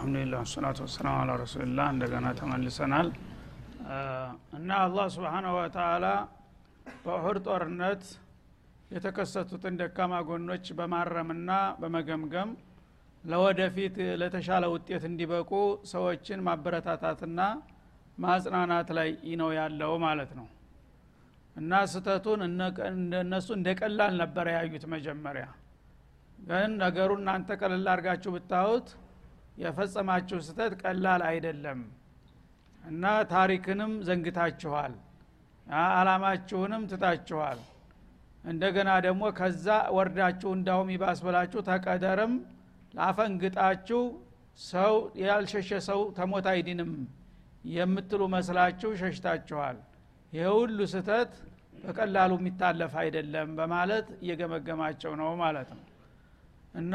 አልሐምዱሊላህ ሰላቱ ወሰላም አላ ረሱልላህ እንደገና ተመልሰናል። እና አላህ ስብሓናሁ ወተአላ በኡሁድ ጦርነት የተከሰቱትን ደካማ ጎኖች በማረምና በመገምገም ለወደፊት ለተሻለ ውጤት እንዲበቁ ሰዎችን ማበረታታትና ማጽናናት ላይ ነው ያለው ማለት ነው። እና ስተቱን እነሱ እንደ ቀላል ነበረ ያዩት መጀመሪያ። ግን ነገሩ እናንተ ቀለል አድርጋችሁ ብታዩት የፈጸማችሁ ስተት ቀላል አይደለም እና ታሪክንም ዘንግታችኋል። አላማችሁንም ትታችኋል። እንደገና ደግሞ ከዛ ወርዳችሁ እንዳውም ይባስ ብላችሁ ተቀደርም ላፈንግጣችሁ ሰው ያልሸሸ ሰው ተሞት አይድንም የምትሉ መስላችሁ ሸሽታችኋል። ይህ ሁሉ ስተት በቀላሉ የሚታለፍ አይደለም በማለት እየገመገማቸው ነው ማለት ነው። እና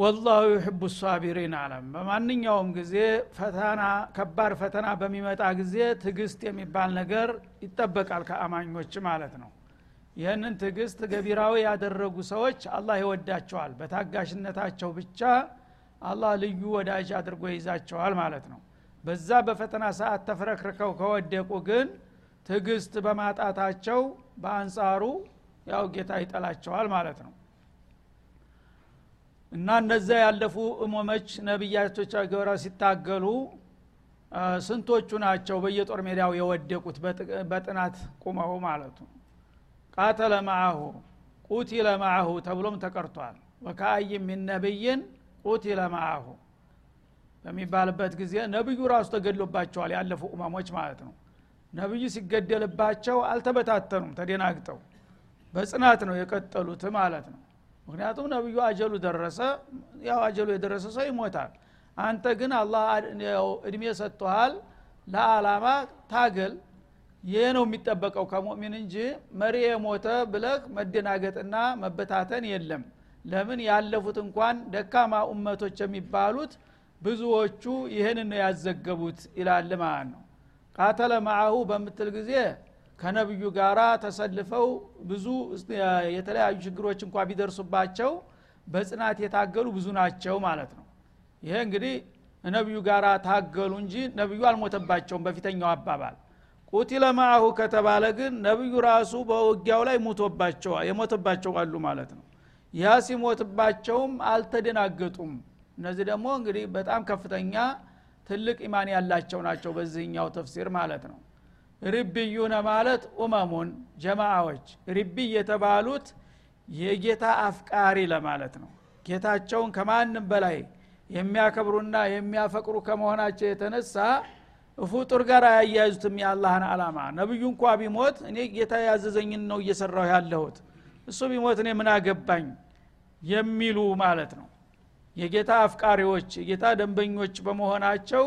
ወላሁ ዩሕቡ ሳቢሪን አለም። በማንኛውም ጊዜ ፈተና ከባድ ፈተና በሚመጣ ጊዜ ትግስት የሚባል ነገር ይጠበቃል ከአማኞች ማለት ነው። ይህንን ትግስት ገቢራዊ ያደረጉ ሰዎች አላህ ይወዳቸዋል። በታጋሽነታቸው ብቻ አላህ ልዩ ወዳጅ አድርጎ ይዛቸዋል ማለት ነው። በዛ በፈተና ሰዓት ተፍረክርከው ከወደቁ ግን ትግስት በማጣታቸው በአንጻሩ ያው ጌታ ይጠላቸዋል ማለት ነው እና እነዚያ ያለፉ እሞመች ነቢያቶች ገራ ሲታገሉ ስንቶቹ ናቸው በየጦር ሜዳው የወደቁት? በጥናት ቁመው ማለቱ ቃተለ ማአሁ ቁቲለ ማአሁ ተብሎም ተቀርቷል። ወከአይ ሚን ነቢይን ቁቲለ ማአሁ በሚባልበት ጊዜ ነቢዩ ራሱ ተገድሎባቸዋል ያለፉ ኡማሞች ማለት ነው። ነቢዩ ሲገደልባቸው አልተበታተኑም ተደናግጠው በጽናት ነው የቀጠሉት ማለት ነው ምክንያቱም ነቢዩ አጀሉ ደረሰ ያው አጀሉ የደረሰ ሰው ይሞታል። አንተ ግን አላህ እድሜ ሰጥቶሃል ለአላማ ታገል። ይህ ነው የሚጠበቀው ከሙእሚን እንጂ መሪ የሞተ ብለህ መደናገጥና መበታተን የለም። ለምን? ያለፉት እንኳን ደካማ ኡመቶች የሚባሉት ብዙዎቹ ይህን ነው ያዘገቡት ይላል ማለት ነው። ቃተለ ማአሁ በምትል ጊዜ ከነብዩ ጋራ ተሰልፈው ብዙ የተለያዩ ችግሮች እንኳ ቢደርሱባቸው በጽናት የታገሉ ብዙ ናቸው ማለት ነው። ይሄ እንግዲህ ነቢዩ ጋራ ታገሉ እንጂ ነቢዩ አልሞተባቸውም በፊተኛው አባባል። ቁቲለ ማአሁ ከተባለ ግን ነቢዩ ራሱ በውጊያው ላይ ሞቶባቸዋል የሞተባቸው አሉ ማለት ነው። ያ ሲሞትባቸውም አልተደናገጡም። እነዚህ ደግሞ እንግዲህ በጣም ከፍተኛ ትልቅ ኢማን ያላቸው ናቸው በዚህኛው ተፍሲር ማለት ነው ሪብዩነ ማለት ኡመሙን ጀማዎች ሪብይ የተባሉት የጌታ አፍቃሪ ለማለት ነው። ጌታቸውን ከማንም በላይ የሚያከብሩና የሚያፈቅሩ ከመሆናቸው የተነሳ ፍጡር ጋር አያያዙትም የአላህን አላማ ነብዩ እንኳ ቢሞት እኔ ጌታ ያዘዘኝን ነው እየሰራው ያለሁት እሱ ቢሞት እኔ ምን አገባኝ የሚሉ ማለት ነው። የጌታ አፍቃሪዎች የጌታ ደንበኞች በመሆናቸው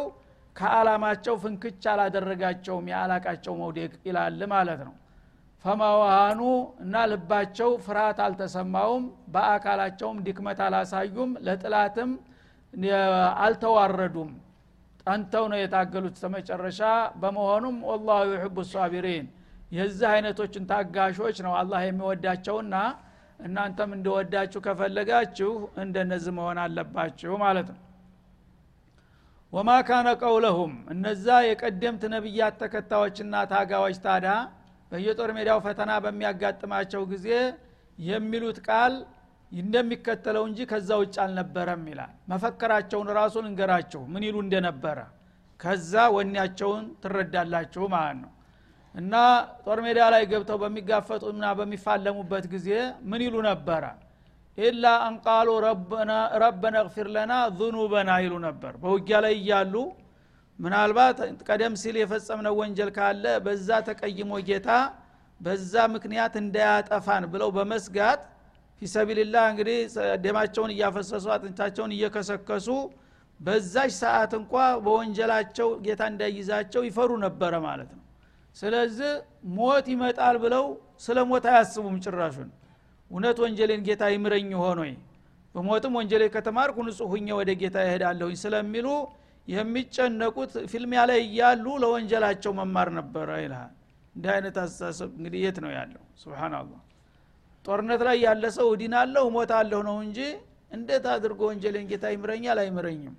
ከአላማቸው ፍንክች አላደረጋቸውም የአላቃቸው መውደቅ ይላል ማለት ነው። ፈማዋሃኑ እና ልባቸው ፍርሃት አልተሰማውም በአካላቸውም ድክመት አላሳዩም ለጥላትም አልተዋረዱም። ጠንተው ነው የታገሉት ተመጨረሻ በመሆኑም ወላሁ ዩሕቡ ሳቢሪን የዚህ አይነቶችን ታጋሾች ነው አላህ የሚወዳቸውና እናንተም እንደወዳችሁ ከፈለጋችሁ እንደነዚህ መሆን አለባችሁ ማለት ነው ወማ ካነ ቀውለሁም። እነዛ የቀደምት ነቢያት ተከታዮችና ታጋዎች ታዳ በየጦር ሜዳው ፈተና በሚያጋጥማቸው ጊዜ የሚሉት ቃል እንደሚከተለው እንጂ ከዛ ውጭ አልነበረም ይላል። መፈከራቸውን ራሱን እንገራችሁ ምን ይሉ እንደነበረ ከዛ ወኔያቸውን ትረዳላችሁ ማለት ነው። እና ጦር ሜዳ ላይ ገብተው በሚጋፈጡና በሚፋለሙበት ጊዜ ምን ይሉ ነበረ ኢላ አንቃሉ ረበና እግፊር ለና ዙኑበና ይሉ ነበር በውጊያ ላይ እያሉ ምናልባት ቀደም ሲል የፈጸምነው ወንጀል ካለ በዛ ተቀይሞ ጌታ በዛ ምክንያት እንዳያጠፋን ብለው በመስጋት ፊሰቢልላህ እንግዲህ ደማቸውን እያፈሰሱ አጥንታቸውን እየከሰከሱ በዛች ሰዓት እንኳ በወንጀላቸው ጌታ እንዳይዛቸው ይፈሩ ነበረ ማለት ነው። ስለዚህ ሞት ይመጣል ብለው ስለ ሞት አያስቡም ጭራሹን እውነት ወንጀሌን ጌታ ይምረኝ ሆኖይ በሞትም ወንጀሌ ከተማርኩ ንጹህ ሁኜ ወደ ጌታ ይሄዳለሁኝ ስለሚሉ የሚጨነቁት ፊልሚያ ላይ እያሉ ለወንጀላቸው መማር ነበረ ይልሃል። እንዲህ አይነት አስተሳሰብ እንግዲህ የት ነው ያለው? ስብናላህ ጦርነት ላይ ያለ ሰው እዲናለሁ ሞታለሁ ነው እንጂ እንዴት አድርጎ ወንጀልን ጌታ ይምረኛል አይምረኝም?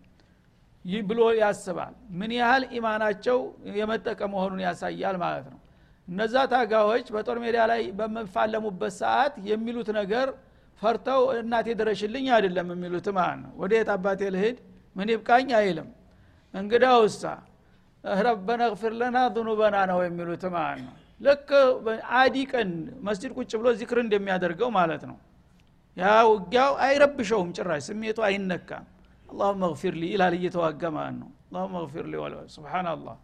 ብሎ ያስባል። ምን ያህል ኢማናቸው የመጠቀ መሆኑን ያሳያል ማለት ነው እነዛ ታጋዎች በጦር ሜዳ ላይ በሚፋለሙበት ሰዓት የሚሉት ነገር ፈርተው እናቴ ድረሽልኝ አይደለም የሚሉት ማለት ነው። ወደ የት አባቴ ልሂድ? ምን ይብቃኝ አይልም። እንግዳ ውሳ ረበነ እግፊር ለና ذኑበና ነው የሚሉት ማለት ነው። ልክ አዲ ቀን መስጅድ ቁጭ ብሎ ዚክር እንደሚያደርገው ማለት ነው። ያ ውጊያው አይረብሸውም ጭራሽ ስሜቱ አይነካም። አላሁመ እግፊር ሊ ይላል እየተዋጋ ማለት ነው። አላሁመ እግፊር ሊ ስብናላህ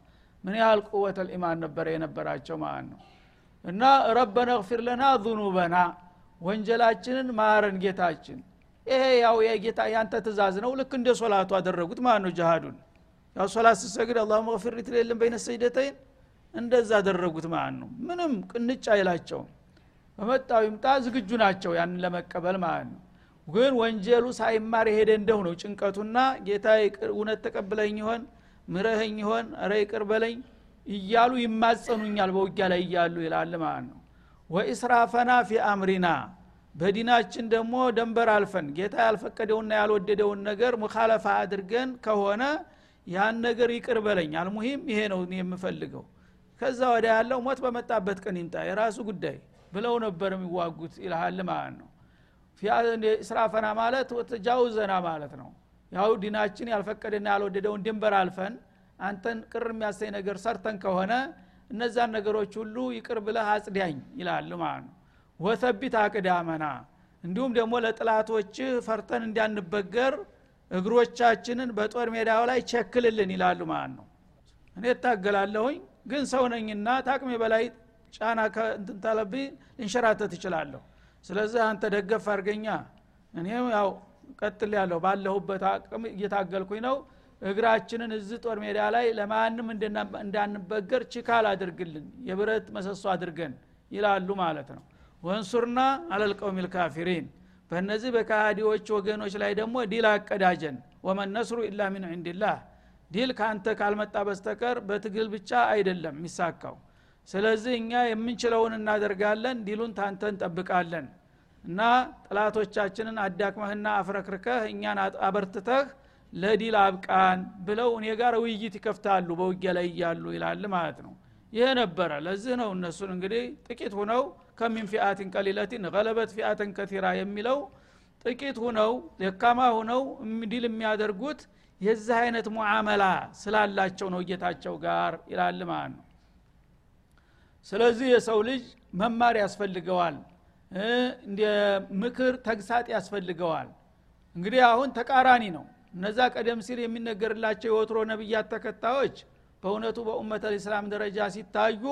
ምን ያህል ቁወት ልኢማን ነበረ የነበራቸው ማለት ነው። እና ረበነ እግፊር ለና ذኑበና ወንጀላችንን ማረን ጌታችን። ይሄ ያው የጌታ ያንተ ትእዛዝ ነው። ልክ እንደ ሶላቱ አደረጉት ማለት ነው ጅሃዱን። ያው ሶላት ስሰግድ አላሁመ እግፊር ሊ ትሌልን በይነ ሰጅደተይን እንደዛ አደረጉት ማለት ነው። ምንም ቅንጭ አይላቸውም። በመጣው ይምጣ ዝግጁ ናቸው ያንን ለመቀበል ማለት ነው። ግን ወንጀሉ ሳይማር የሄደ እንደሁ ነው ጭንቀቱና ጌታ እውነት ተቀብለኝ ይሆን ምረህኝ ይሆን? ረ ይቅር በለኝ እያሉ ይማጸኑኛል በውጊያ ላይ እያሉ ይላል ማለት ነው። ወኢስራፈና ፊ አምሪና በዲናችን ደግሞ ደንበር አልፈን ጌታ ያልፈቀደውና ያልወደደውን ነገር ሙካለፋ አድርገን ከሆነ ያን ነገር ይቅር በለኝ። አልሙሂም ይሄ ነው የምፈልገው። ከዛ ወደ ያለው ሞት በመጣበት ቀን ይምጣ የራሱ ጉዳይ ብለው ነበር የሚዋጉት ይልሃል ማለት ነው። እስራፈና ማለት ተጃውዘና ማለት ነው ያው ዲናችን ያልፈቀደና ያልወደደውን ድንበር አልፈን አንተን ቅር የሚያሰኝ ነገር ሰርተን ከሆነ እነዛን ነገሮች ሁሉ ይቅር ብለህ አጽዳኝ ይላል ማለት ነው። ወተቢት አቅዳመና። እንዲሁም ደግሞ ለጥላቶች ፈርተን እንዳንበገር እግሮቻችንን በጦር ሜዳው ላይ ቸክልልን ይላሉ ማለት ነው። እኔ እታገላለሁኝ ግን ሰው ነኝና ታቅሜ በላይ ጫና እንትን ታለብኝ ልንሸራተት ይችላለሁ ስለዚህ አንተ ደገፍ አርገኛ እኔም ያው ቀጥል ያለሁ ባለሁበት አቅም እየታገልኩኝ ነው። እግራችንን እዚህ ጦር ሜዳ ላይ ለማንም እንዳንበገር ችካል አድርግልን የብረት መሰሶ አድርገን ይላሉ ማለት ነው። وانصرنا على القوم الكافرين። በእነዚህ በካሃዲዎች ወገኖች ላይ ደግሞ ዲል አቀዳጀን። وما النصر إلا من عند الله ዲል ከአንተ ካልመጣ በስተቀር በትግል ብቻ አይደለም የሚሳካው ስለዚህ እኛ የምንችለውን እናደርጋለን ዲሉን ታንተ እንጠብቃለን እና ጥላቶቻችንን አዳክመህና አፍረክርከህ እኛን አበርትተህ ለዲል አብቃን ብለው እኔ ጋር ውይይት ይከፍታሉ በውጊያ ላይ እያሉ ይላል ማለት ነው። ይሄ ነበረ። ለዚህ ነው እነሱን እንግዲህ ጥቂት ሁነው ከሚን ፊአትን ቀሊለትን ገለበት ፊአትን ከቲራ የሚለው ጥቂት ሁነው ደካማ ሁነው ድል የሚያደርጉት የዚህ አይነት ሙዓመላ ስላላቸው ነው ጌታቸው ጋር ይላል ማለት ነው። ስለዚህ የሰው ልጅ መማር ያስፈልገዋል እንደ ምክር ተግሳጥ ያስፈልገዋል። እንግዲህ አሁን ተቃራኒ ነው። እነዛ ቀደም ሲል የሚነገርላቸው የወትሮ ነቢያት ተከታዮች በእውነቱ በኡመት ልእስላም ደረጃ ሲታዩ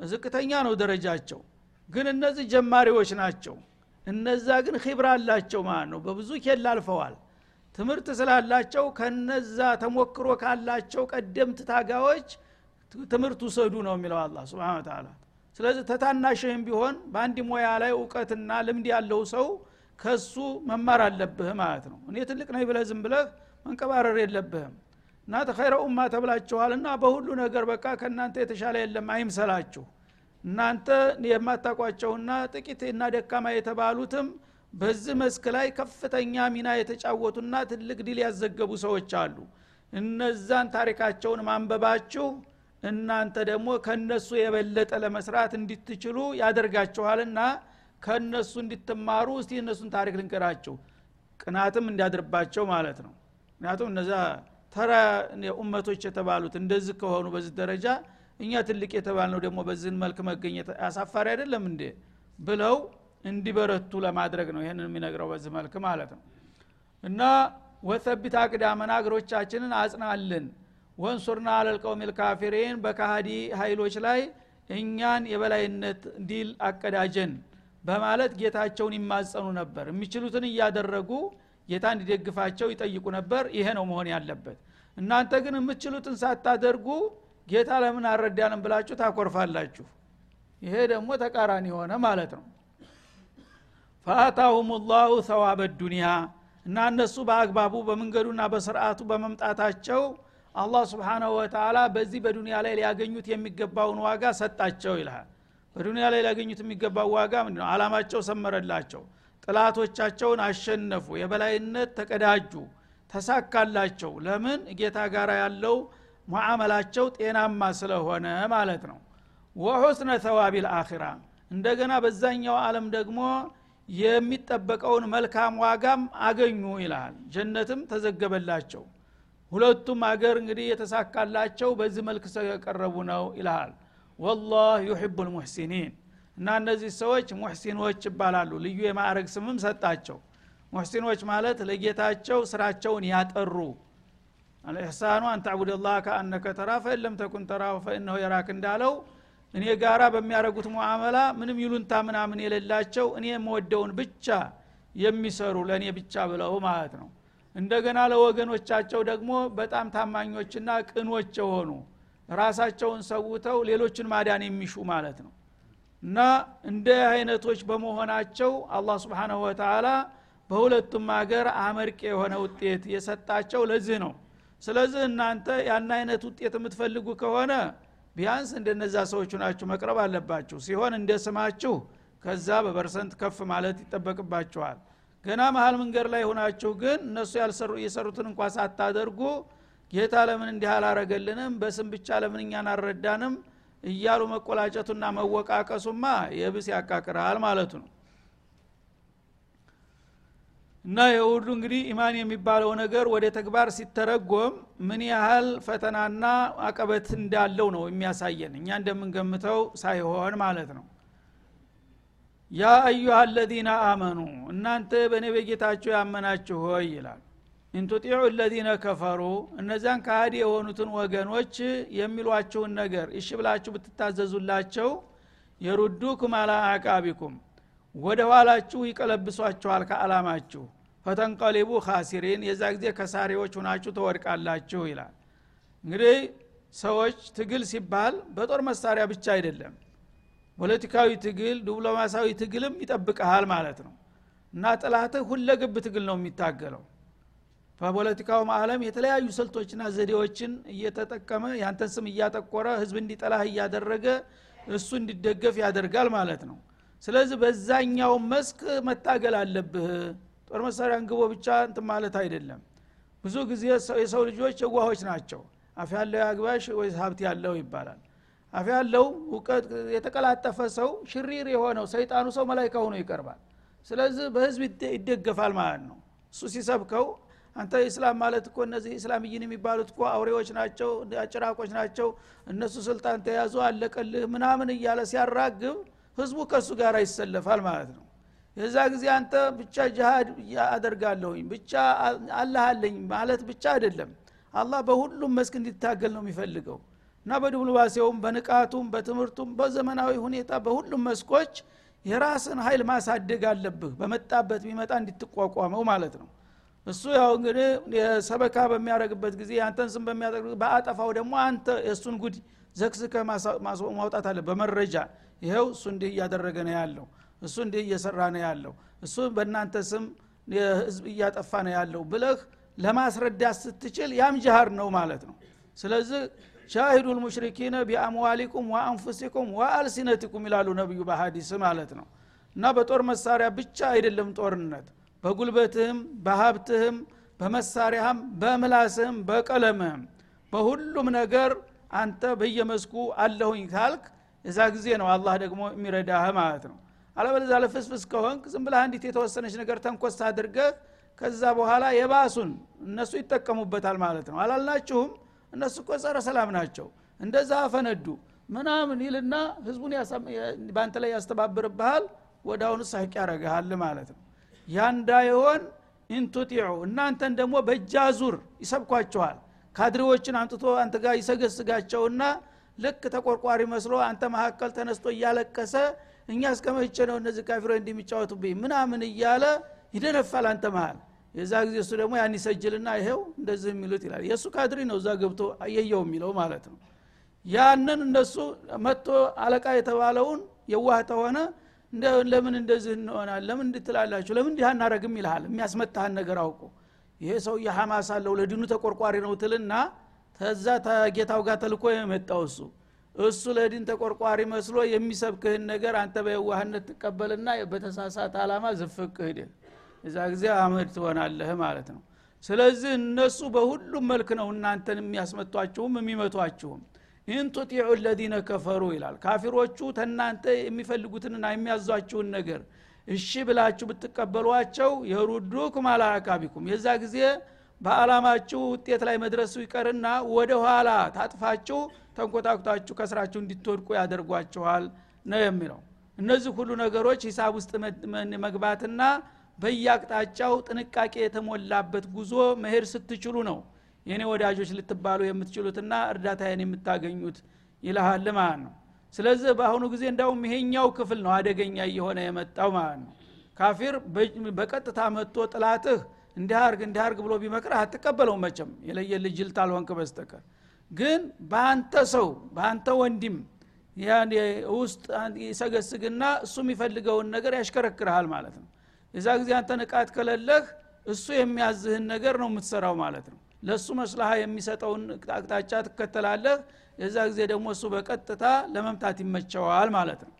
ዝቅተኛ ነው ደረጃቸው። ግን እነዚህ ጀማሪዎች ናቸው። እነዛ ግን ኺብራ አላቸው ማለት ነው። በብዙ ኬላ አልፈዋል። ትምህርት ስላላቸው ከነዛ ተሞክሮ ካላቸው ቀደምት ታጋዎች ትምህርት ውሰዱ ነው የሚለው አላ ስብን ተላ ስለዚህ ተታናሽህም ቢሆን በአንድ ሙያ ላይ እውቀትና ልምድ ያለው ሰው ከሱ መማር አለብህ ማለት ነው። እኔ ትልቅ ነኝ ብለህ ዝም ብለህ መንቀባረር የለብህም። እና ተኸይረ ኡማ ተብላችኋልና በሁሉ ነገር በቃ ከእናንተ የተሻለ የለም አይምሰላችሁ። እናንተ የማታቋቸውና ጥቂት እና ደካማ የተባሉትም በዚህ መስክ ላይ ከፍተኛ ሚና የተጫወቱና ትልቅ ድል ያዘገቡ ሰዎች አሉ። እነዛን ታሪካቸውን ማንበባችሁ እናንተ ደግሞ ከነሱ የበለጠ ለመስራት እንድትችሉ ያደርጋችኋልና ከነሱ እንድትማሩ እስቲ እነሱን ታሪክ ልንገራቸው ቅናትም እንዲያድርባቸው ማለት ነው። ምክንያቱም እነዛ ተራ ኡመቶች የተባሉት እንደዚህ ከሆኑ በዚህ ደረጃ እኛ ትልቅ የተባልነው ደግሞ በዚህን መልክ መገኘት አሳፋሪ አይደለም እንዴ? ብለው እንዲበረቱ ለማድረግ ነው ይህንን የሚነግረው በዚህ መልክ ማለት ነው። እና ወሰቢት አቅዳመና እግሮቻችንን አጽናልን ወንሱርና አለልቀውም ልካፊሪን በካሃዲ ኃይሎች ላይ እኛን የበላይነት ዲል አቀዳጀን በማለት ጌታቸውን ይማጸኑ ነበር። የሚችሉትን እያደረጉ ጌታ እንዲደግፋቸው ይጠይቁ ነበር። ይሄ ነው መሆን ያለበት። እናንተ ግን የምትችሉትን ሳታደርጉ ጌታ ለምን አረዳንም ብላችሁ ታኮርፋላችሁ? ይሄ ደግሞ ተቃራኒ ሆነ ማለት ነው። ፈአታሁም ላሁ ሰዋበ ዱኒያ እና እነሱ በአግባቡ በመንገዱና በስርአቱ በመምጣታቸው አላህ ስብሓናሁ ወተላ በዚህ በዱንያ ላይ ሊያገኙት የሚገባውን ዋጋ ሰጣቸው ይልሃል። በዱንያ ላይ ሊያገኙት የሚገባው ዋጋ ምንድ ነው አላማቸው ሰመረላቸው። ጥላቶቻቸውን አሸነፉ። የበላይነት ተቀዳጁ። ተሳካላቸው። ለምን? ጌታ ጋር ያለው ሙዓመላቸው ጤናማ ስለሆነ ማለት ነው። ወሑስነ ተዋቢ ልአኺራ እንደገና በዛኛው ዓለም ደግሞ የሚጠበቀውን መልካም ዋጋም አገኙ ይልሃል። ጀነትም ተዘገበላቸው ሁለቱም አገር እንግዲህ የተሳካላቸው በዚህ መልክ ስለቀረቡ ነው ይልሃል። ወላህ ዩሕቡ ልሙሕሲኒን እና እነዚህ ሰዎች ሙሕሲኖች ይባላሉ። ልዩ የማዕረግ ስምም ሰጣቸው። ሙሕሲኖች ማለት ለጌታቸው ስራቸውን ያጠሩ። አልኢሕሳኑ አን ተዕቡድ ላህ ከአነከ ተራ ፈኢለም ተኩን ተራሁ ፈኢነሁ የራክ እንዳለው እኔ ጋራ በሚያደረጉት ሙዓመላ ምንም ይሉንታ ምናምን የሌላቸው እኔ የምወደውን ብቻ የሚሰሩ ለእኔ ብቻ ብለው ማለት ነው እንደገና ለወገኖቻቸው ደግሞ በጣም ታማኞችና ቅኖች የሆኑ ራሳቸውን ሰውተው ሌሎችን ማዳን የሚሹ ማለት ነው። እና እንደ አይነቶች በመሆናቸው አላህ سبحانه وتعالى በሁለቱም ሀገር አመርቄ የሆነ ውጤት የሰጣቸው ለዚህ ነው። ስለዚህ እናንተ ያን አይነት ውጤት የምትፈልጉ ከሆነ ቢያንስ እንደነዛ ሰዎች ናችሁ መቅረብ አለባችሁ። ሲሆን እንደ ስማችሁ ከዛ በ percent ከፍ ማለት ይጠበቅባችኋል ገና መሀል መንገድ ላይ ሆናችሁ ግን እነሱ ያልሰሩ የሰሩትን እንኳ ሳታደርጉ ጌታ ለምን እንዲህ አላረገልንም? በስም ብቻ ለምን እኛን አልረዳንም? እያሉ መቆላጨቱና መወቃቀሱማ የብስ ያቃቅራል ማለቱ ነው። እና የሁሉ እንግዲህ ኢማን የሚባለው ነገር ወደ ተግባር ሲተረጎም ምን ያህል ፈተናና አቀበት እንዳለው ነው የሚያሳየን። እኛ እንደምንገምተው ሳይሆን ማለት ነው ያ አዩሃ አለዚነ አመኑ እናንተ በእኔ በጌታችሁ ያመናችሁ ሆይ ይላል። ኢንቱጢዑ ለዚነ ከፈሩ እነዚያን ከሃዲ የሆኑትን ወገኖች የሚሏችሁን ነገር እሺ ብላችሁ ብትታዘዙላቸው የሩዱኩም አላ አቃቢኩም ወደ ኋላችሁ ይቀለብሷችኋል ከአላማችሁ ፈተንቀሊቡ ካሲሪን የዛ ጊዜ ከሳሪዎች ሁናችሁ ተወድቃላችሁ ይላል። እንግዲህ ሰዎች ትግል ሲባል በጦር መሳሪያ ብቻ አይደለም ፖለቲካዊ ትግል ዲፕሎማሲያዊ ትግልም ይጠብቀሃል ማለት ነው። እና ጥላትህ ሁለግብ ትግል ነው የሚታገለው። በፖለቲካውም አለም የተለያዩ ስልቶችና ዘዴዎችን እየተጠቀመ ያንተን ስም እያጠቆረ ህዝብ እንዲጠላህ እያደረገ እሱ እንዲደገፍ ያደርጋል ማለት ነው። ስለዚህ በዛኛው መስክ መታገል አለብህ። ጦር መሳሪያ እንግቦ ብቻ እንት ማለት አይደለም። ብዙ ጊዜ የሰው ልጆች የዋሆች ናቸው። አፍ ያለው ያግባሽ ወይ ሀብት ያለው ይባላል አፍ ያለው እውቀት የተቀላጠፈ ሰው ሽሪር የሆነው ሰይጣኑ ሰው መላይካ ሆኖ ይቀርባል። ስለዚህ በህዝብ ይደገፋል ማለት ነው። እሱ ሲሰብከው አንተ ኢስላም ማለት እኮ እነዚህ ኢስላምይን የሚባሉት እኮ አውሬዎች ናቸው አጭራቆች ናቸው እነሱ ስልጣን ተያዙ አለቀልህ ምናምን እያለ ሲያራግብ ህዝቡ ከእሱ ጋር ይሰለፋል ማለት ነው። የዛ ጊዜ አንተ ብቻ ጅሃድ አደርጋለሁኝ ብቻ አላህ ማለት ብቻ አይደለም። አላህ በሁሉም መስክ እንዲታገል ነው የሚፈልገው እና በዲፕሎማሲያውም በንቃቱም በትምህርቱም በዘመናዊ ሁኔታ በሁሉም መስኮች የራስን ኃይል ማሳደግ አለብህ። በመጣበት ቢመጣ እንድትቋቋመው ማለት ነው። እሱ ያው እንግዲህ ሰበካ በሚያደረግበት ጊዜ አንተን ስም በሚያደርግ በአጠፋው ደግሞ አንተ የእሱን ጉድ ዘክስከ ማውጣት አለ በመረጃ ይኸው እሱ እንዲህ እያደረገ ነው ያለው እሱ እንዲህ እየሰራ ነው ያለው እሱ በእናንተ ስም ህዝብ እያጠፋ ነው ያለው ብለህ ለማስረዳት ስትችል ያም ጅሃር ነው ማለት ነው። ስለዚህ ሻሂዱ ልሙሽሪኪነ ቢአምዋሊኩም ወአንፉሲኩም ወአልሲነቲኩም ይላሉ ነቢዩ በሀዲስ ማለት ነው። እና በጦር መሳሪያ ብቻ አይደለም ጦርነት በጉልበትህም በሀብትህም በመሳሪያህም በምላስህም በቀለምህም በሁሉም ነገር አንተ በየመስኩ አለሁኝ ካልክ የዛ ጊዜ ነው አላህ ደግሞ የሚረዳህ ማለት ነው። አለበለዛ ለፍስፍስ ከሆንክ ዝም ብለህ አንዲት የተወሰነች ነገር ተንኮስ አድርገህ ከዛ በኋላ የባሱን እነሱ ይጠቀሙበታል ማለት ነው። አላልናችሁም እነሱ እኮ ጸረ ሰላም ናቸው። እንደዛ አፈነዱ ምናምን ይልና ህዝቡን በአንተ ላይ ያስተባብርብሃል ወደ አሁኑ ሳቅ ያረግሃል ማለት ነው። ያ እንዳይሆን ኢንቱጢዑ እናንተን ደግሞ በእጃ ዙር ይሰብኳቸዋል ካድሬዎችን አምጥቶ አንተ ጋር ይሰገስጋቸውና ልክ ተቆርቋሪ መስሎ አንተ መካከል ተነስቶ እያለቀሰ እኛ እስከ መቼ ነው እነዚህ ካፊሮች እንደሚጫወቱብኝ ምናምን እያለ ይደነፋል አንተ መሃል የዛ ጊዜ እሱ ደግሞ ያን ይሰጅልና ይሄው እንደዚህ የሚሉት ይላል። የእሱ ካድሪ ነው እዛ ገብቶ አየየው የሚለው ማለት ነው። ያንን እነሱ መጥቶ አለቃ የተባለውን የዋህ ተሆነ ለምን እንደዚህ እንሆናል ለምን እንድትላላችሁ ለምን እንዲህ አናረግም ይልሃል? የሚያስመታህን ነገር አውቆ ይሄ ሰው የሐማስ አለው ለድኑ ተቆርቋሪ ነው ትልና ተዛ ተጌታው ጋር ተልኮ የመጣው እሱ። እሱ ለዲን ተቆርቋሪ መስሎ የሚሰብክህን ነገር አንተ በየዋህነት ትቀበልና በተሳሳተ አላማ ዝፍቅ ሂደ እዛ ጊዜ አመድ ትሆናለህ ማለት ነው። ስለዚህ እነሱ በሁሉም መልክ ነው እናንተን የሚያስመቷችሁም የሚመቷችሁም። إن تطيعوا الذين كفروا ይላል። ካፊሮቹ ተናንተ የሚፈልጉትንና የሚያዟችሁን ነገር እሺ ብላችሁ ብትቀበሏቸው የሩዱኩም አላ አቃቢኩም። የዛ ጊዜ በአላማችሁ ውጤት ላይ መድረሱ ይቀርና ወደ ኋላ ታጥፋችሁ ተንኮታኩታችሁ ከስራችሁ እንዲትወድቁ ያደርጓችኋል ነው የሚለው። እነዚህ ሁሉ ነገሮች ሂሳብ ውስጥ መግባትና በየአቅጣጫው ጥንቃቄ የተሞላበት ጉዞ መሄድ ስትችሉ ነው የኔ ወዳጆች ልትባሉ የምትችሉትና እርዳታዬን የምታገኙት ይልሃል ማለት ነው። ስለዚህ በአሁኑ ጊዜ እንዳውም ይሄኛው ክፍል ነው አደገኛ እየሆነ የመጣው ማለት ነው። ካፊር በቀጥታ መጥቶ ጥላትህ እንዲያርግ እንዲያርግ ብሎ ቢመክርህ አትቀበለው መቸም የለየልህ ጅል ታልሆንክ በስተቀር። ግን በአንተ ሰው በአንተ ወንድም ውስጥ ይሰገስግና እሱ የሚፈልገውን ነገር ያሽከረክርሃል ማለት ነው የዛ ጊዜ አንተ ንቃት ከለለህ እሱ የሚያዝህን ነገር ነው የምትሰራው ማለት ነው። ለእሱ መስላሃ የሚሰጠውን አቅጣጫ ትከተላለህ። የዛ ጊዜ ደግሞ እሱ በቀጥታ ለመምታት ይመቸዋል ማለት ነው።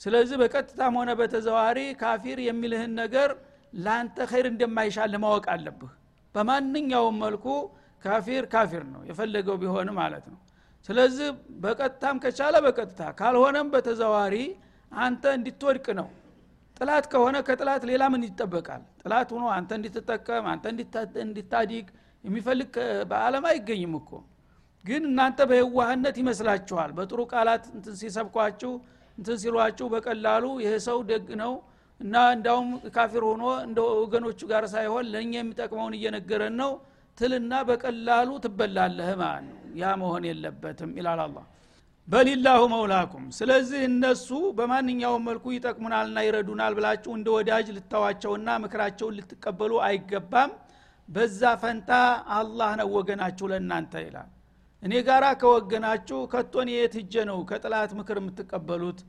ስለዚህ በቀጥታም ሆነ በተዘዋሪ ካፊር የሚልህን ነገር ለአንተ ኸይር እንደማይሻል ማወቅ አለብህ። በማንኛውም መልኩ ካፊር ካፊር ነው የፈለገው ቢሆን ማለት ነው። ስለዚህ በቀጥታም ከቻለ በቀጥታ ካልሆነም በተዘዋሪ አንተ እንዲትወድቅ ነው ጥላት ከሆነ ከጥላት ሌላ ምን ይጠበቃል? ጥላት ሆኖ አንተ እንዲትጠቀም አንተ እንዲታዲግ የሚፈልግ በአለም አይገኝም እኮ። ግን እናንተ በየዋህነት ይመስላችኋል በጥሩ ቃላት እንትን ሲሰብኳችሁ እንትን ሲሏችሁ በቀላሉ ይሄ ሰው ደግ ነው እና እንዳውም ካፊር ሆኖ እንደ ወገኖቹ ጋር ሳይሆን ለእኛ የሚጠቅመውን እየነገረን ነው። ትልና በቀላሉ ትበላለህ ማለት ነው። ያ መሆን የለበትም ይላል አላ በሊላሁ መውላኩም። ስለዚህ እነሱ በማንኛውም መልኩ ይጠቅሙናልና ይረዱናል ብላችሁ እንደ ወዳጅ ልታዋቸውና ምክራቸውን ልትቀበሉ አይገባም። በዛ ፈንታ አላህ ነው ወገናችሁ ለእናንተ ይላል። እኔ ጋራ ከወገናችሁ ከቶን የት ነው ከጥላት ምክር የምትቀበሉት?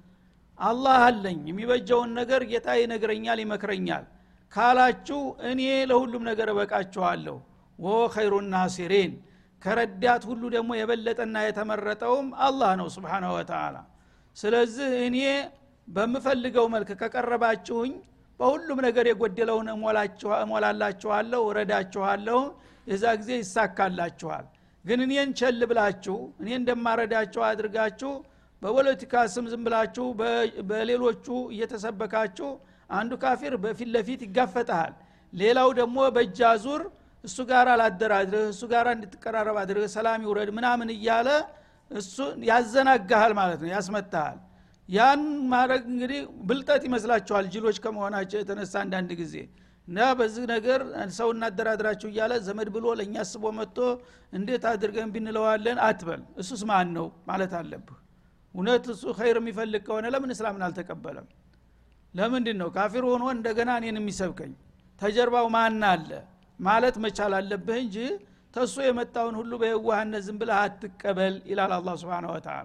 አላህ አለኝ። የሚበጀውን ነገር ጌታ ይነግረኛል ይመክረኛል ካላችሁ እኔ ለሁሉም ነገር እበቃችኋለሁ። ወ ኸይሩ ናሲሪን ከረዳት ሁሉ ደግሞ የበለጠና የተመረጠውም አላህ ነው ስብሓናሁ ወተላ ስለዚህ እኔ በምፈልገው መልክ ከቀረባችሁኝ በሁሉም ነገር የጎደለውን እሞላላችኋለሁ እረዳችኋለሁ የዛ ጊዜ ይሳካላችኋል። ግን እኔን ቸል ብላችሁ እኔ እንደማረዳችሁ አድርጋችሁ በፖለቲካ ስም ዝም ብላችሁ በሌሎቹ እየተሰበካችሁ አንዱ ካፊር በፊት ለፊት ይጋፈጠሃል ሌላው ደግሞ በእጅ አዙር እሱ ጋር አላደራድርህ እሱ ጋር እንድትቀራረብ አድርህ ሰላም ይውረድ ምናምን እያለ እሱ ያዘናጋሃል ማለት ነው ያስመታሃል። ያን ማድረግ እንግዲህ ብልጠት ይመስላችኋል ጅሎች ከመሆናቸው የተነሳ አንዳንድ ጊዜ። እና በዚህ ነገር ሰው እናደራድራችሁ እያለ ዘመድ ብሎ ለእኛ አስቦ መጥቶ እንዴት አድርገን ብንለዋለን አትበል። እሱስ ማን ነው ማለት አለብህ። እውነት እሱ ኸይር የሚፈልግ ከሆነ ለምን እስላምን አልተቀበለም? ለምንድን ነው ካፊር ሆኖ እንደገና እኔን የሚሰብከኝ? ተጀርባው ማን አለ ማለት መቻል አለብህ እንጂ ተሱ የመጣውን ሁሉ በየዋህነት ዝም ብለህ አትቀበል ይላል አላ ስብን ወተላ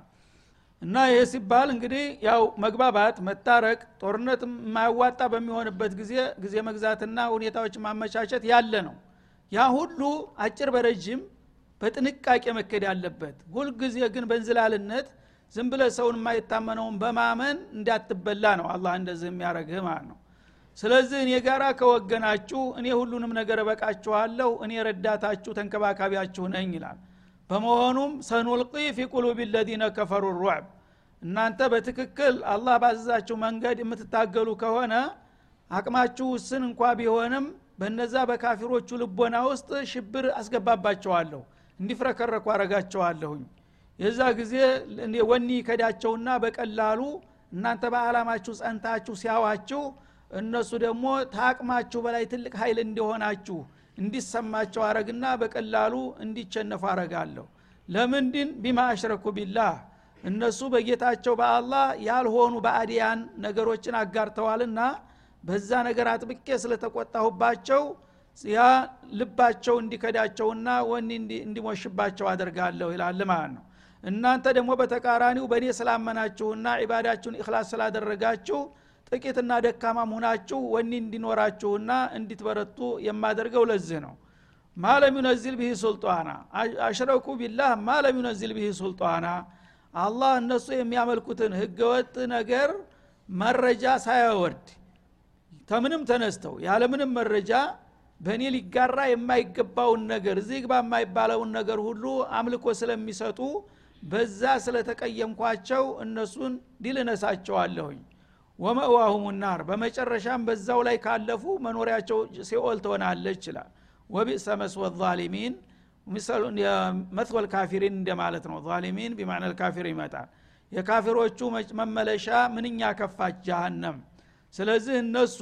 እና ይህ ሲባል እንግዲህ ያው መግባባት መታረቅ ጦርነት የማያዋጣ በሚሆንበት ጊዜ ጊዜ መግዛትና ሁኔታዎች ማመቻቸት ያለ ነው። ያ ሁሉ አጭር በረጅም በጥንቃቄ መከድ ያለበት ሁልጊዜ ግን በእንዝላልነት ዝም ብለ ሰውን የማይታመነውን በማመን እንዳትበላ ነው አላህ እንደዚህ የሚያደረግህ ማለት ነው ስለዚህ እኔ ጋራ ከወገናችሁ እኔ ሁሉንም ነገር እበቃችኋለሁ እኔ ረዳታችሁ ተንከባካቢያችሁ ነኝ ይላል። በመሆኑም ሰኑልቂ ፊ ቁሉብ ለዚነ ከፈሩ ሩዕብ። እናንተ በትክክል አላህ ባዘዛችሁ መንገድ የምትታገሉ ከሆነ አቅማችሁ ውስን እንኳ ቢሆንም በነዛ በካፊሮቹ ልቦና ውስጥ ሽብር አስገባባቸዋለሁ እንዲፍረከረኩ አረጋቸዋለሁኝ። የዛ ጊዜ ወኒ ከዳቸውና በቀላሉ እናንተ በአላማችሁ ጸንታችሁ ሲያዋችሁ እነሱ ደግሞ ታቅማችሁ በላይ ትልቅ ኃይል እንደሆናችሁ እንዲሰማቸው አረግና በቀላሉ እንዲቸነፉ አረጋለሁ ለምንድን? بما أشركوا بالله። እነሱ በጌታቸው በአላህ ያልሆኑ ባዕዳን ነገሮችን አጋርተዋልና በዛ ነገር አጥብቄ ስለተቆጣሁባቸው ያ ልባቸው እንዲከዳቸውና ወኔ እንዲሞሽባቸው አደርጋለሁ ይላል ማለት ነው። እናንተ ደግሞ በተቃራኒው በእኔ ስላመናችሁና ዒባዳችሁን إخلاص ስላደረጋችሁ ጥቂትና ደካማ መሆናችሁ ወኒ እንዲኖራችሁና እንዲትበረቱ የማደርገው ለዚህ ነው። ማለም ዩነዚል ብህ ሱልጣና አሽረኩ ቢላህ ማለም ዩነዚል ብህ ሱልጣና። አላህ እነሱ የሚያመልኩትን ህገወጥ ነገር መረጃ ሳያወርድ ከምንም ተነስተው ያለምንም መረጃ በእኔ ሊጋራ የማይገባውን ነገር እዚህ ግባ የማይባለውን ነገር ሁሉ አምልኮ ስለሚሰጡ በዛ ስለተቀየምኳቸው እነሱን ድል እነሳቸዋለሁኝ ومأواهم النار በመጨረሻም በዛው ላይ ካለፉ መኖሪያቸው ሲኦል ትሆናለች ይላል وبئس مثوى الظالمين مثوى الكافرين እንደማለት ነው። ظالمين بمعنى الكافر ይመጣል። የካፊሮቹ መመለሻ ምንኛ ከፋች? ጃሃንም ስለዚህ እነሱ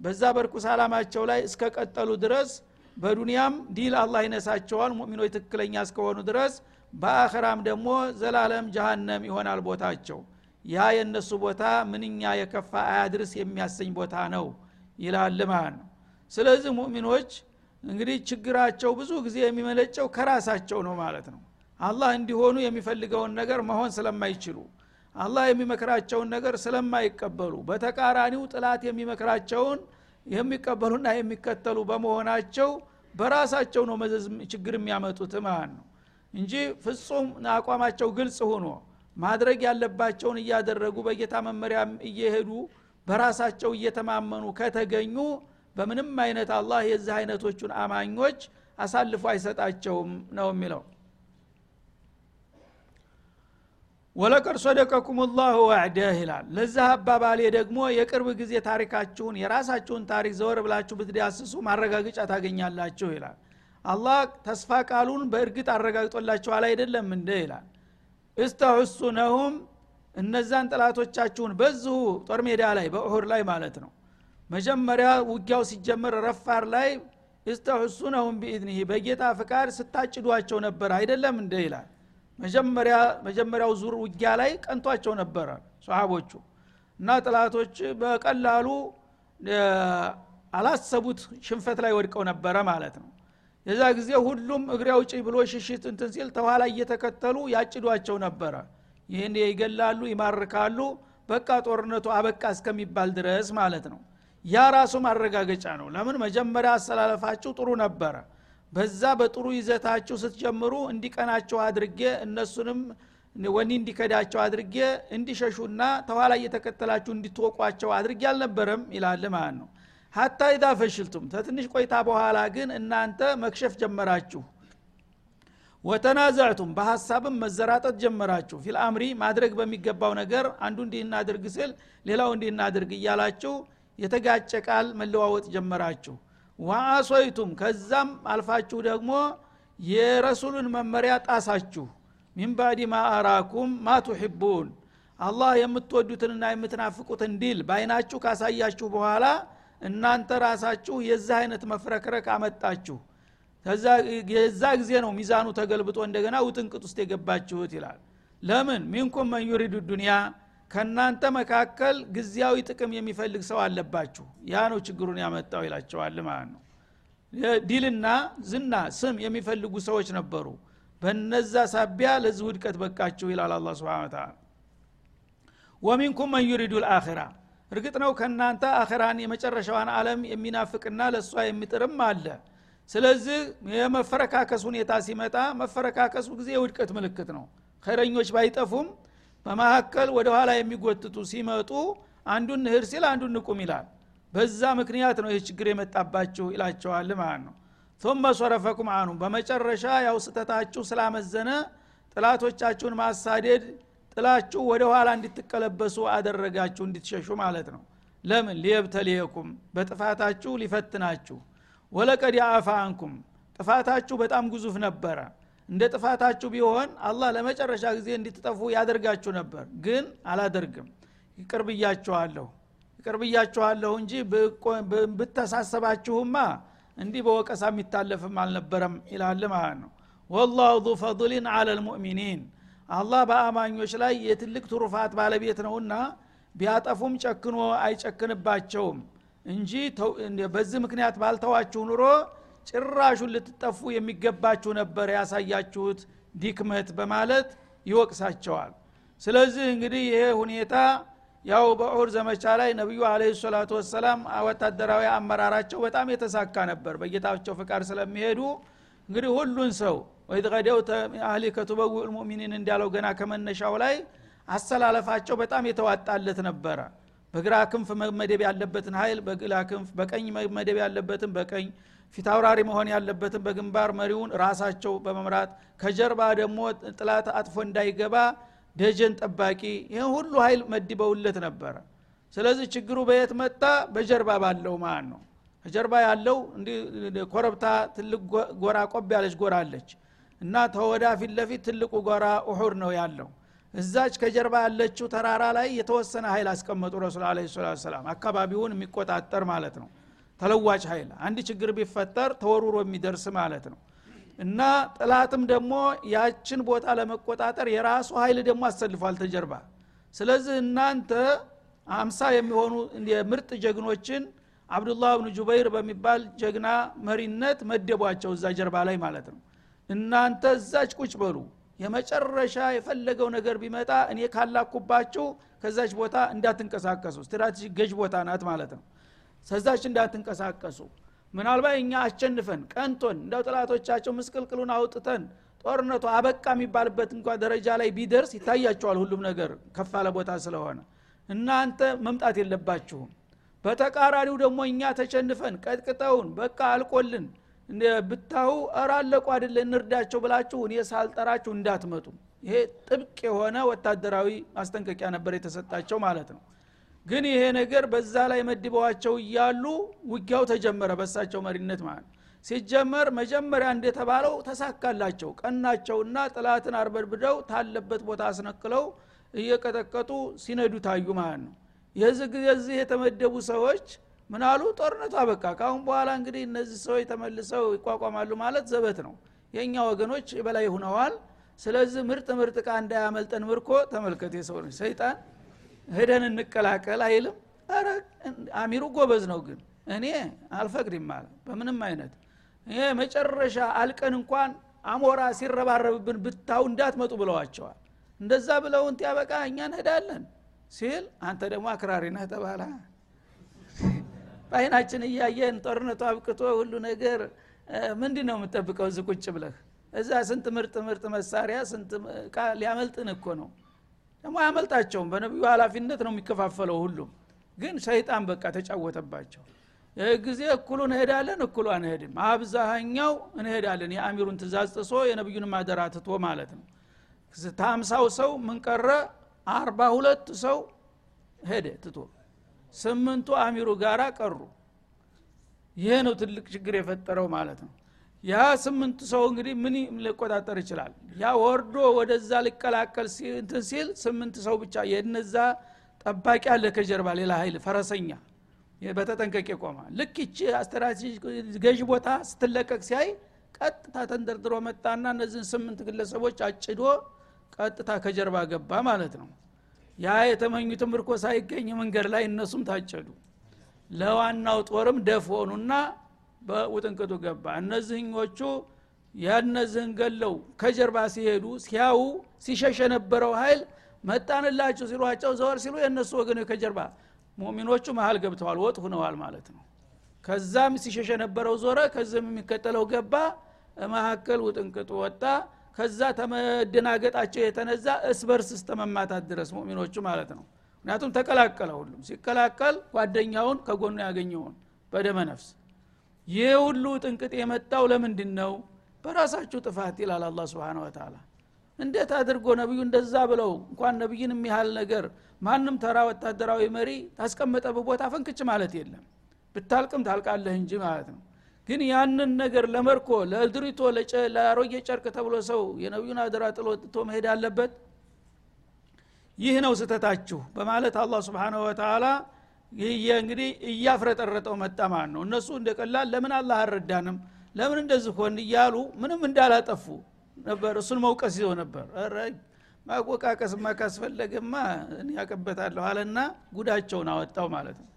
በዛ በርኩስ አላማቸው ላይ እስከቀጠሉ ድረስ በዱንያም ዲል አላህ ይነሳቸዋል ሙእሚኖች ትክክለኛ እስከሆኑ ድረስ በአኸራም ደግሞ ዘላለም ጀሃነም ይሆናል ቦታቸው ያ የእነሱ ቦታ ምንኛ የከፋ አያድርስ የሚያሰኝ ቦታ ነው ይላል ማለት ነው። ስለዚህ ሙእሚኖች እንግዲህ ችግራቸው ብዙ ጊዜ የሚመለጨው ከራሳቸው ነው ማለት ነው። አላህ እንዲሆኑ የሚፈልገውን ነገር መሆን ስለማይችሉ አላህ የሚመክራቸውን ነገር ስለማይቀበሉ በተቃራኒው ጥላት የሚመክራቸውን የሚቀበሉና የሚከተሉ በመሆናቸው በራሳቸው ነው መዘዝ ችግር የሚያመጡት ማለት ነው። እንጂ ፍጹም አቋማቸው ግልጽ ሆኖ ማድረግ ያለባቸውን እያደረጉ በጌታ መመሪያም እየሄዱ በራሳቸው እየተማመኑ ከተገኙ በምንም አይነት አላህ የዚህ አይነቶቹን አማኞች አሳልፎ አይሰጣቸውም ነው የሚለው። ወለቀድ ሰደቀኩም ላሁ ዋዕደህ ይላል። ለዚህ አባባሌ ደግሞ የቅርብ ጊዜ ታሪካችሁን የራሳችሁን ታሪክ ዘወር ብላችሁ ብትዳስሱ ማረጋገጫ ታገኛላችሁ ይላል። አላህ ተስፋ ቃሉን በእርግጥ አረጋግጦላችኋል አይደለም እንደ ይላል እስተሑሱነሁም እነዛን ጥላቶቻችሁን በዚሁ ጦር ሜዳ ላይ በእሁድ ላይ ማለት ነው። መጀመሪያ ውጊያው ሲጀመር ረፋር ላይ እስተሑሱነሁም ቢኢዝኒህ በጌታ ፍቃድ ስታጭዷቸው ነበር። አይደለም እንደ ይላል። መጀመሪያ መጀመሪያው ዙር ውጊያ ላይ ቀንቷቸው ነበረ ሰሃቦቹ። እና ጥላቶች በቀላሉ አላሰቡት ሽንፈት ላይ ወድቀው ነበረ ማለት ነው የዛ ጊዜ ሁሉም እግሬ አውጪ ብሎ ሽሽት እንትን ሲል ተኋላ እየተከተሉ ያጭዷቸው ነበረ። ይህን ይገላሉ ይማርካሉ በቃ ጦርነቱ አበቃ እስከሚባል ድረስ ማለት ነው። ያ ራሱ ማረጋገጫ ነው። ለምን? መጀመሪያ አሰላለፋችሁ ጥሩ ነበረ። በዛ በጥሩ ይዘታችሁ ስትጀምሩ እንዲቀናቸው አድርጌ እነሱንም ወኒ እንዲከዳቸው አድርጌ እንዲሸሹና ተኋላ እየተከተላችሁ እንዲትወቋቸው አድርጌ አልነበረም ይላል ማለት ነው ሀታ ኢዛ ፈሽልቱም ተትንሽ ቆይታ በኋላ ግን እናንተ መክሸፍ ጀመራችሁ። ወተናዘዕቱም በሀሳብም መዘራጠት ጀመራችሁ። ፊልአምሪ ማድረግ በሚገባው ነገር አንዱ እንዲህ እናድርግ ስል ሌላው እንዲህ እናድርግ እያላችሁ የተጋጨ ቃል መለዋወጥ ጀመራችሁ። ወአሶይቱም ከዛም አልፋችሁ ደግሞ የረሱሉን መመሪያ ጣሳችሁ። من بعد ما أراكم ما تحبون አላህ የምትወዱትንና የምትናፍቁትን ዲል በአይናችሁ ካሳያችሁ በኋላ እናንተ ራሳችሁ የዚህ አይነት መፍረክረክ አመጣችሁ። የዛ ጊዜ ነው ሚዛኑ ተገልብጦ እንደገና ውጥንቅጥ ውስጥ የገባችሁት ይላል። ለምን? منكم من يريد الدنيا ከእናንተ መካከል ጊዜያዊ ጥቅም የሚፈልግ ሰው አለባችሁ። ያ ነው ችግሩን ያመጣው ይላቸዋል ማለት ነው። ዲልና ዝና ስም የሚፈልጉ ሰዎች ነበሩ። በነዛ ሳቢያ ለዚህ ውድቀት በቃችሁ ይላል አላ ስብን ተላ ወሚንኩም መን ዩሪዱ ልአኺራ እርግጥ ነው ከእናንተ አኸራን የመጨረሻዋን አለም የሚናፍቅና ለእሷ የሚጥርም አለ። ስለዚህ የመፈረካከስ ሁኔታ ሲመጣ መፈረካከሱ ጊዜ የውድቀት ምልክት ነው። ኸይረኞች ባይጠፉም በመካከል ወደኋላ የሚጎትቱ ሲመጡ አንዱን ንህር ሲል አንዱን ንቁም ይላል። በዛ ምክንያት ነው ይህ ችግር የመጣባችሁ ይላቸዋል ማለት ነው። ثم ሶረፈኩም አኑም በመጨረሻ ያው ስተታችሁ ስላመዘነ ጥላቶቻችሁን ማሳደድ ጥላችሁ ወደ ኋላ እንድትቀለበሱ አደረጋችሁ እንድትሸሹ ማለት ነው። ለምን? ሊየብተሊየኩም በጥፋታችሁ ሊፈትናችሁ። ወለቀድ አፋ አንኩም ጥፋታችሁ በጣም ግዙፍ ነበረ። እንደ ጥፋታችሁ ቢሆን አላህ ለመጨረሻ ጊዜ እንድትጠፉ ያደርጋችሁ ነበር ግን አላደርግም። ይቅር ብያችኋለሁ እንጂ ብተሳሰባችሁማ እንዲህ በወቀሳ የሚታለፍም አልነበረም ይላል ማለት ነው። ወላሁ ዙ ፈضልን አላ ልሙእሚኒን አላህ በአማኞች ላይ የትልቅ ትሩፋት ባለቤት ነውና ቢያጠፉም ጨክኖ አይጨክንባቸውም እንጂ በዚህ ምክንያት ባልተዋችሁ ኑሮ ጭራሹን ልትጠፉ የሚገባችሁ ነበር ያሳያችሁት ዲክመት በማለት ይወቅሳቸዋል። ስለዚህ እንግዲህ ይሄ ሁኔታ ያው በኡሁድ ዘመቻ ላይ ነቢዩ አለ ሰላቱ ወሰላም ወታደራዊ አመራራቸው በጣም የተሳካ ነበር። በጌታቸው ፍቃድ ስለሚሄዱ እንግዲህ ሁሉን ሰው ወኢዝ ገደውተ አህሊከ ቱበውእ ልሙእሚኒን እንዳለው ገና ከመነሻው ላይ አሰላለፋቸው በጣም የተዋጣለት ነበረ። በግራ ክንፍ መመደብ ያለበትን ኃይል በግራ ክንፍ በቀኝ መመደብ ያለበትን በቀኝ ፊታውራሪ መሆን ያለበትን በግንባር መሪውን ራሳቸው በመምራት ከጀርባ ደግሞ ጥላት አጥፎ እንዳይገባ ደጀን ጠባቂ ይህ ሁሉ ኃይል መድበውለት ነበረ። ስለዚህ ችግሩ በየት መጣ? በጀርባ ባለው ማለት ነው? ከጀርባ ያለው እንዲህ ኮረብታ ትልቅ ጎራ ቆብ ያለች ጎራ አለች እና ተወዳ ፊት ለፊት ትልቁ ጎራ ኡሑድ ነው ያለው። እዛች ከጀርባ ያለችው ተራራ ላይ የተወሰነ ኃይል አስቀመጡ ረሱል አለ ሰላም አካባቢውን የሚቆጣጠር ማለት ነው። ተለዋጭ ኃይል። አንድ ችግር ቢፈጠር ተወሩሮ የሚደርስ ማለት ነው። እና ጥላትም ደግሞ ያችን ቦታ ለመቆጣጠር የራሱ ኃይል ደግሞ አሰልፏል ተጀርባ። ስለዚህ እናንተ አምሳ የሚሆኑ የምርጥ ጀግኖችን አብዱላህ ብኑ ጁበይር በሚባል ጀግና መሪነት መደቧቸው እዛ ጀርባ ላይ ማለት ነው እናንተ እዛች ቁጭ በሉ። የመጨረሻ የፈለገው ነገር ቢመጣ እኔ ካላኩባችሁ ከዛች ቦታ እንዳትንቀሳቀሱ። strategic ገዥ ቦታ ናት ማለት ነው። ከዛች እንዳትንቀሳቀሱ። ምናልባት እኛ አሸንፈን ቀንቶን እንደው ጥላቶቻቸው ምስቅልቅሉን አውጥተን ጦርነቱ አበቃ የሚባልበት እንኳ ደረጃ ላይ ቢደርስ ይታያቸዋል ሁሉም ነገር ከፋለ ቦታ ስለሆነ። እናንተ መምጣት የለባችሁም። በተቃራኒው ደግሞ እኛ ተሸንፈን ቀጥቅጠውን በቃ አልቆልን ብታሁ እራለቁ አደለ እንርዳቸው ብላችሁ እኔ ሳልጠራችሁ እንዳትመጡ። ይሄ ጥብቅ የሆነ ወታደራዊ ማስጠንቀቂያ ነበር የተሰጣቸው ማለት ነው። ግን ይሄ ነገር በዛ ላይ መድበዋቸው እያሉ ውጊያው ተጀመረ በሳቸው መሪነት ማለት ሲጀመር መጀመሪያ እንደተባለው ተሳካላቸው። ቀናቸውና ጥላትን አርበድብደው ታለበት ቦታ አስነቅለው እየቀጠቀጡ ሲነዱ ታዩ ማለት ነው። የዚህ የተመደቡ ሰዎች ምናሉ ጦርነቱ አበቃ ካሁን በኋላ እንግዲህ እነዚህ ሰዎች ተመልሰው ይቋቋማሉ ማለት ዘበት ነው። የእኛ ወገኖች በላይ ሁነዋል። ስለዚህ ምርጥ ምርጥ ቃ እንዳያመልጠን ምርኮ ተመልከት የሰው ሰይጣን። ሄደን እንቀላቀል አይልም። አሚሩ ጎበዝ ነው ግን። እኔ አልፈቅድም አለ። በምንም አይነት። ይሄ መጨረሻ አልቀን እንኳን አሞራ ሲረባረብብን ብታው እንዳትመጡ ብለዋቸዋል። እንደዛ ብለውን ያበቃ እኛ እንሄዳለን ሲል አንተ ደግሞ አክራሪ ነህ ተባላ በአይናችን እያየን ጦርነቱ አብቅቶ ሁሉ ነገር ምንድ ነው የምጠብቀው እዚ ቁጭ ብለህ እዛ ስንት ምርጥ ምርጥ መሳሪያ ስንት ሊያመልጥን እኮ ነው። ደግሞ አያመልጣቸውም። በነቢዩ ሀላፊነት ነው የሚከፋፈለው ሁሉም። ግን ሰይጣን በቃ ተጫወተባቸው። ጊዜ እኩሉ እንሄዳለን እኩሉ አንሄድም። አብዛሃኛው እንሄዳለን። የአሚሩን ትእዛዝ ጥሶ የነቢዩን ማደራ ትቶ ማለት ነው። ታምሳው ሰው ምንቀረ አርባ ሁለት ሰው ሄደ ትቶ ስምንቱ አሚሩ ጋራ ቀሩ። ይሄ ነው ትልቅ ችግር የፈጠረው ማለት ነው። ያ ስምንቱ ሰው እንግዲህ ምን ሊቆጣጠር ይችላል? ያ ወርዶ ወደዛ ሊቀላቀል እንትን ሲል ስምንት ሰው ብቻ የነዛ ጠባቂ አለ ከጀርባ ሌላ ኃይል ፈረሰኛ በተጠንቀቅ የቆማ ልክ ይቺ ስትራቴጂ ገዥ ቦታ ስትለቀቅ ሲያይ ቀጥታ ተንደርድሮ መጣና እነዚህን ስምንት ግለሰቦች አጭዶ ቀጥታ ከጀርባ ገባ ማለት ነው ያ የተመኙት ምርኮ ሳይገኝ መንገድ ላይ እነሱም ታጨዱ። ለዋናው ጦርም ደፍ ሆኑና በውጥንቅጡ ገባ። እነዚህኞቹ ያነዚህን ገለው ከጀርባ ሲሄዱ ሲያው ሲሸሽ የነበረው ኃይል መጣንላችሁ ሲሏቸው ዘወር ሲሉ የእነሱ ወገኖች ከጀርባ ሙሚኖቹ መሀል ገብተዋል ወጥ ሁነዋል ማለት ነው። ከዛም ሲሸሽ የነበረው ዞረ ከዚህም የሚከተለው ገባ መካከል ውጥንቅጡ ወጣ ከዛ ተመደናገጣቸው የተነዛ እስበርስ እስተመማታት ድረስ ሙሚኖቹ ማለት ነው። ምክንያቱም ተቀላቀለ ሁሉም። ሲቀላቀል ጓደኛውን ከጎኑ ያገኘውን በደመ ነፍስ። ይህ ሁሉ ጥንቅጥ የመጣው ለምንድን ነው በራሳችሁ ጥፋት ይላል አላ ስብን ወተላ እንዴት አድርጎ ነቢዩ እንደዛ ብለው እንኳን ነቢይን የሚያህል ነገር ማንም ተራ ወታደራዊ መሪ ታስቀመጠ ቦታ ፈንክች ማለት የለም። ብታልቅም ታልቃለህ እንጂ ማለት ነው ግን ያንን ነገር ለመርኮ ለእድሪቶ ለአሮጌ ጨርቅ ተብሎ ሰው የነቢዩን አደራ ጥሎ ጥቶ መሄድ አለበት? ይህ ነው ስተታችሁ በማለት አላህ ስብሓነ ወተላ እንግዲህ እያፍረጠረጠው ማለት ነው። እነሱ እንደ ቀላል ለምን አላህ አረዳንም ለምን እንደዚህ ሆን እያሉ ምንም እንዳላጠፉ ነበር። እሱን መውቀስ ይዘው ነበር። ማቆቃቀስማ ካስፈለገማ ያቀበታለሁ አለና ጉዳቸውን አወጣው ማለት ነው።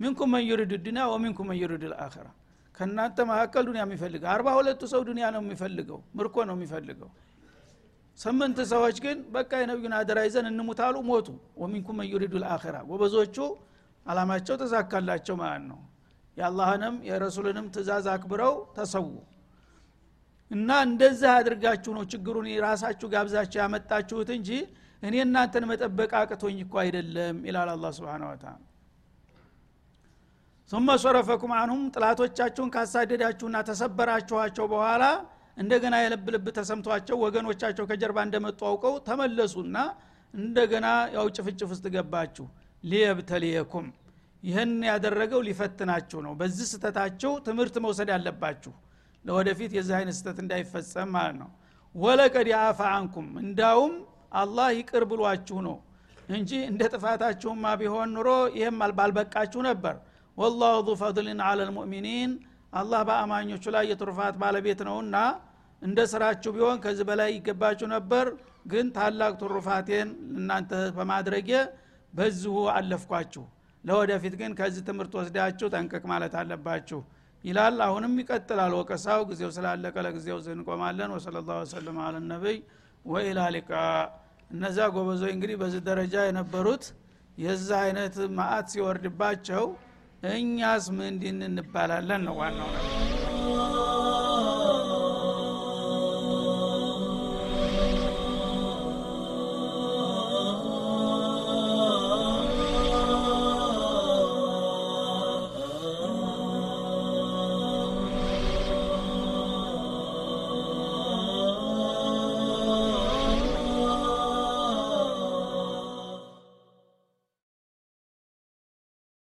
ሚንኩም መን ዩሪድ ዱኒያ ወሚንኩም መን ዩሪድ ልአኸራ ከእናንተ መካከል ዱኒያ የሚፈልገው አርባ ሁለቱ ሰው ዱኒያ ነው የሚፈልገው ምርኮ ነው የሚፈልገው። ስምንት ሰዎች ግን በቃ የነቢዩን አደራ ይዘን እንሙታሉ ሞቱ። ወሚንኩም መን ዩሪዱ ልአኸራ ጎበዞቹ አላማቸው ተሳካላቸው ማለት ነው። የአላህንም የረሱልንም ትእዛዝ አክብረው ተሰዉ። እና እንደዚህ አድርጋችሁ ነው ችግሩን ራሳችሁ ጋብዛችሁ ያመጣችሁት እንጂ እኔ እናንተን መጠበቅ አቅቶኝ እኮ አይደለም ይላል አላ ስብን ወተላ ثم ሶረፈኩም አንሁም ጥላቶቻችሁን ካሳደዳችሁና ተሰበራችኋቸው በኋላ እንደገና የልብ ልብ ተሰምቷቸው ወገኖቻቸው ከጀርባ እንደመጡ አውቀው ተመለሱና እንደገና ያው ጭፍጭፍ ውስጥ ገባችሁ። ሊየብተልየኩም ይህን ያደረገው ሊፈትናችሁ ነው። በዚህ ስተታችሁ ትምህርት መውሰድ አለባችሁ። ለወደፊት የዚህ አይነት ስተት እንዳይፈጸም ማለት ነው። ወለቀድ አፋ አንኩም እንዳውም አላህ ይቅር ብሏችሁ ነው እንጂ እንደ ጥፋታችሁማ ቢሆን ኑሮ ይህም ባልበቃችሁ ነበር። ወላሁ ዙ ፈድልን አላ ልሙእሚኒን አላህ በአማኞቹ ላይ የትሩፋት ባለቤት ነውና እንደ ስራችሁ ቢሆን ከዚህ በላይ ይገባችሁ ነበር። ግን ታላቅ ትሩፋቴን እናንተ በማድረጌ በዚሁ አለፍኳችሁ። ለወደፊት ግን ከዚህ ትምህርት ወስዳችሁ ጠንቀቅ ማለት አለባችሁ ይላል። አሁንም ይቀጥላል። ወቀሳው ጊዜው ስላለቀ ለጊዜው እንቆማለን። ወሰለ ላሁ ወሰለም አለ ነቢይ ወኢላ ሊቃ እነዛ ጎበዞች እንግዲህ በዚህ ደረጃ የነበሩት የዛ አይነት ማአት ሲወርድባቸው እኛስ ምንድን እንባላለን ነው ዋናው ነገር